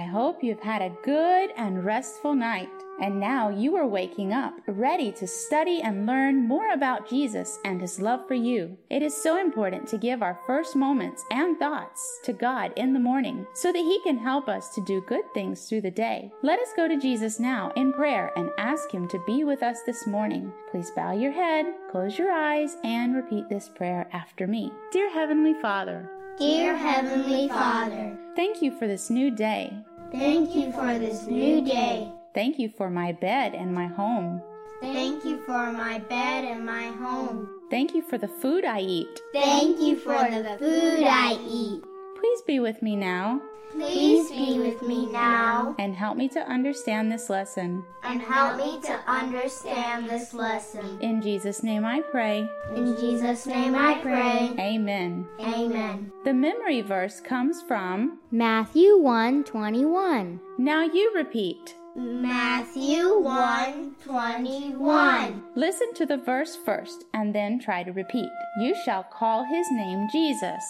have had a good and restful night. And now you are waking up, ready to study and learn more about Jesus and his love for you. It is so important to give our first moments and thoughts to God in the morning so that he can help us to do good things through the day. Let us go to Jesus now in prayer and ask him to be with us this morning. Please bow your head, close your eyes, and repeat this prayer after me. Dear Heavenly Father, Dear Heavenly Father, thank you for this new day. thank you for this new day. Thank you for my bed and my home. Thank you for my bed and my home. Thank you for the food I eat. Thank you for the food I eat. Please be with me now Please be with me now and help me to understand this lesson. and help me to understand this lesson. In Jesus' name I pray. In Jesus' name I pray. Amen. Amen. The memory verse comes from, Matthew 1:21. now you repeat. Matthew 1 21. Listen to the verse first and then try to repeat. You shall call his name Jesus.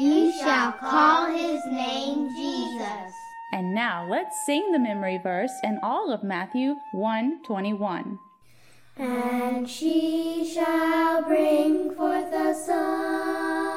You shall call his name Jesus. And now let's sing the memory verse in all of Matthew 1:21. And she shall bring forth a son,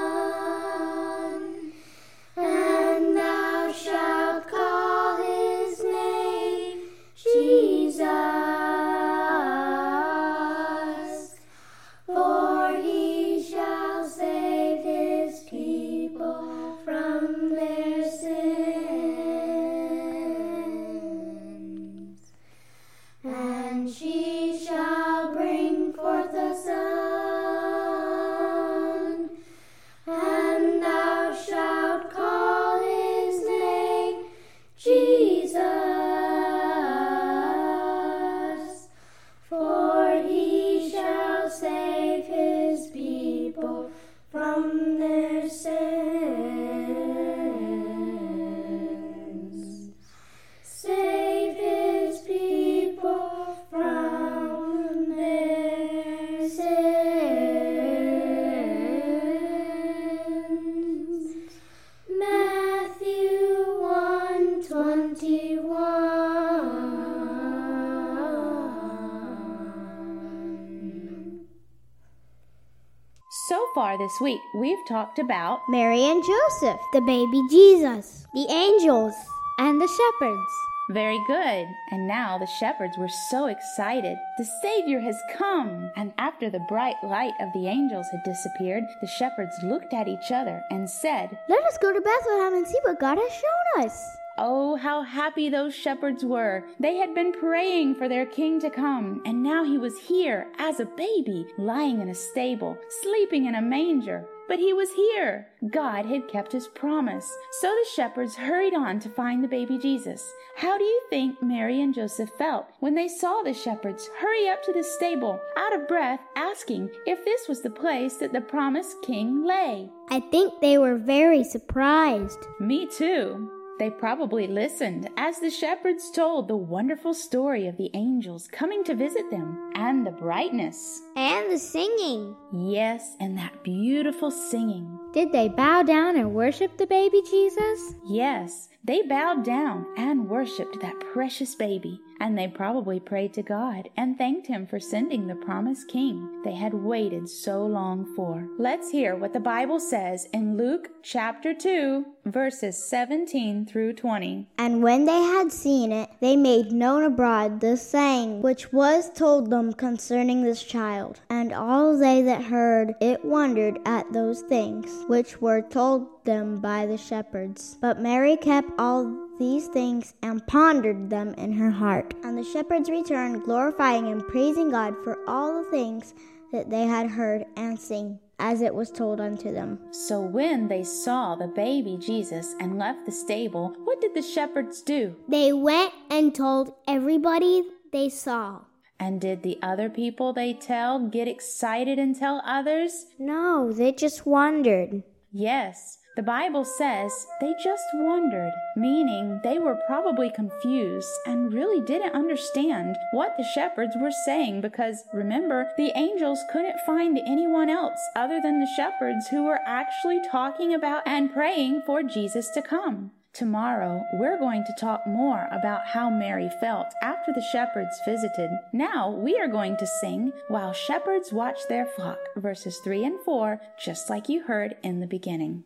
far this week, we've talked about Mary and Joseph, the baby Jesus, the angels, and the shepherds. Very good. And now the shepherds were so excited. The Savior has come. And after the bright light of the angels had disappeared, the shepherds looked at each other and said, Let us go to Bethlehem and see what God has shown us. Oh, how happy those shepherds were! They had been praying for their king to come, and now he was here as a baby, lying in a stable, sleeping in a manger. But he was here. God had kept his promise. So the shepherds hurried on to find the baby Jesus. How do you think Mary and Joseph felt when they saw the shepherds hurry up to the stable, out of breath, asking if this was the place that the promised king lay? I think they were very surprised. Me too. They probably listened as the shepherds told the wonderful story of the angels coming to visit them and the brightness. And the singing. Yes, and that beautiful singing. Did they bow down and worship the baby Jesus? Yes, they bowed down and worshiped that precious baby. And they probably prayed to God and thanked Him for sending the promised King they had waited so long for. Let's hear what the Bible says in Luke chapter 2, verses 17 through 20. And when they had seen it, they made known abroad the saying which was told them concerning this child. And all they that heard it wondered at those things which were told them by the shepherds. But Mary kept all these things and pondered them in her heart. And the shepherds returned, glorifying and praising God for all the things that they had heard and seen, as it was told unto them. So when they saw the baby Jesus and left the stable, what did the shepherds do? They went and told everybody they saw. And did the other people they tell get excited and tell others? No, they just wondered. Yes, the Bible says they just wondered, meaning they were probably confused and really didn't understand what the shepherds were saying because remember, the angels couldn't find anyone else other than the shepherds who were actually talking about and praying for Jesus to come. Tomorrow, we're going to talk more about how Mary felt after the shepherds visited. Now, we are going to sing While Shepherds Watch Their Flock, verses 3 and 4, just like you heard in the beginning.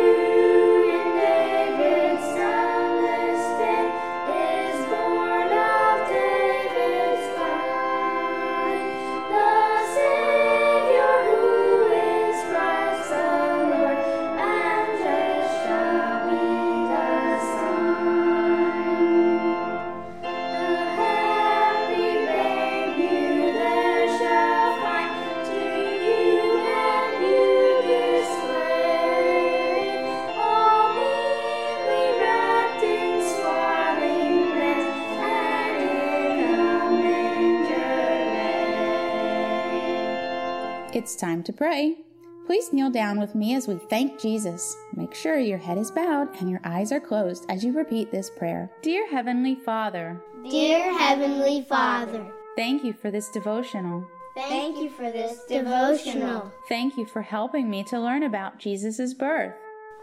It's time to pray. Please kneel down with me as we thank Jesus. Make sure your head is bowed and your eyes are closed as you repeat this prayer. Dear Heavenly Father, Dear Heavenly Father, thank you for this devotional. thank you for this devotional. Thank you for helping me to learn about Jesus' birth.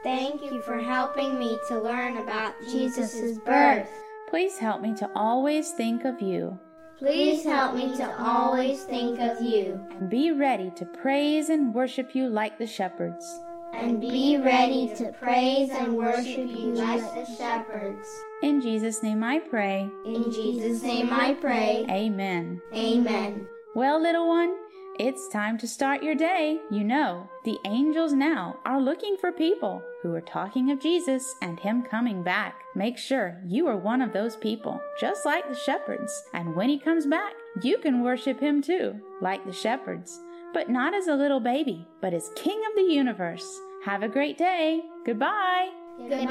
Thank you for helping me to learn about Jesus' birth. Please help me to always think of you Please help me to always think of you and be ready to praise and worship you like the shepherds. and be ready to praise and worship you like the shepherds. In Jesus' name I pray. In Jesus' name I pray. Amen. Amen. Well, little one, it's time to start your day. You know, the angels now are looking for people who are talking of Jesus and Him coming back. Make sure you are one of those people, just like the shepherds. And when He comes back, you can worship Him too, like the shepherds. But not as a little baby, but as King of the universe. Have a great day. Goodbye. Goodbye.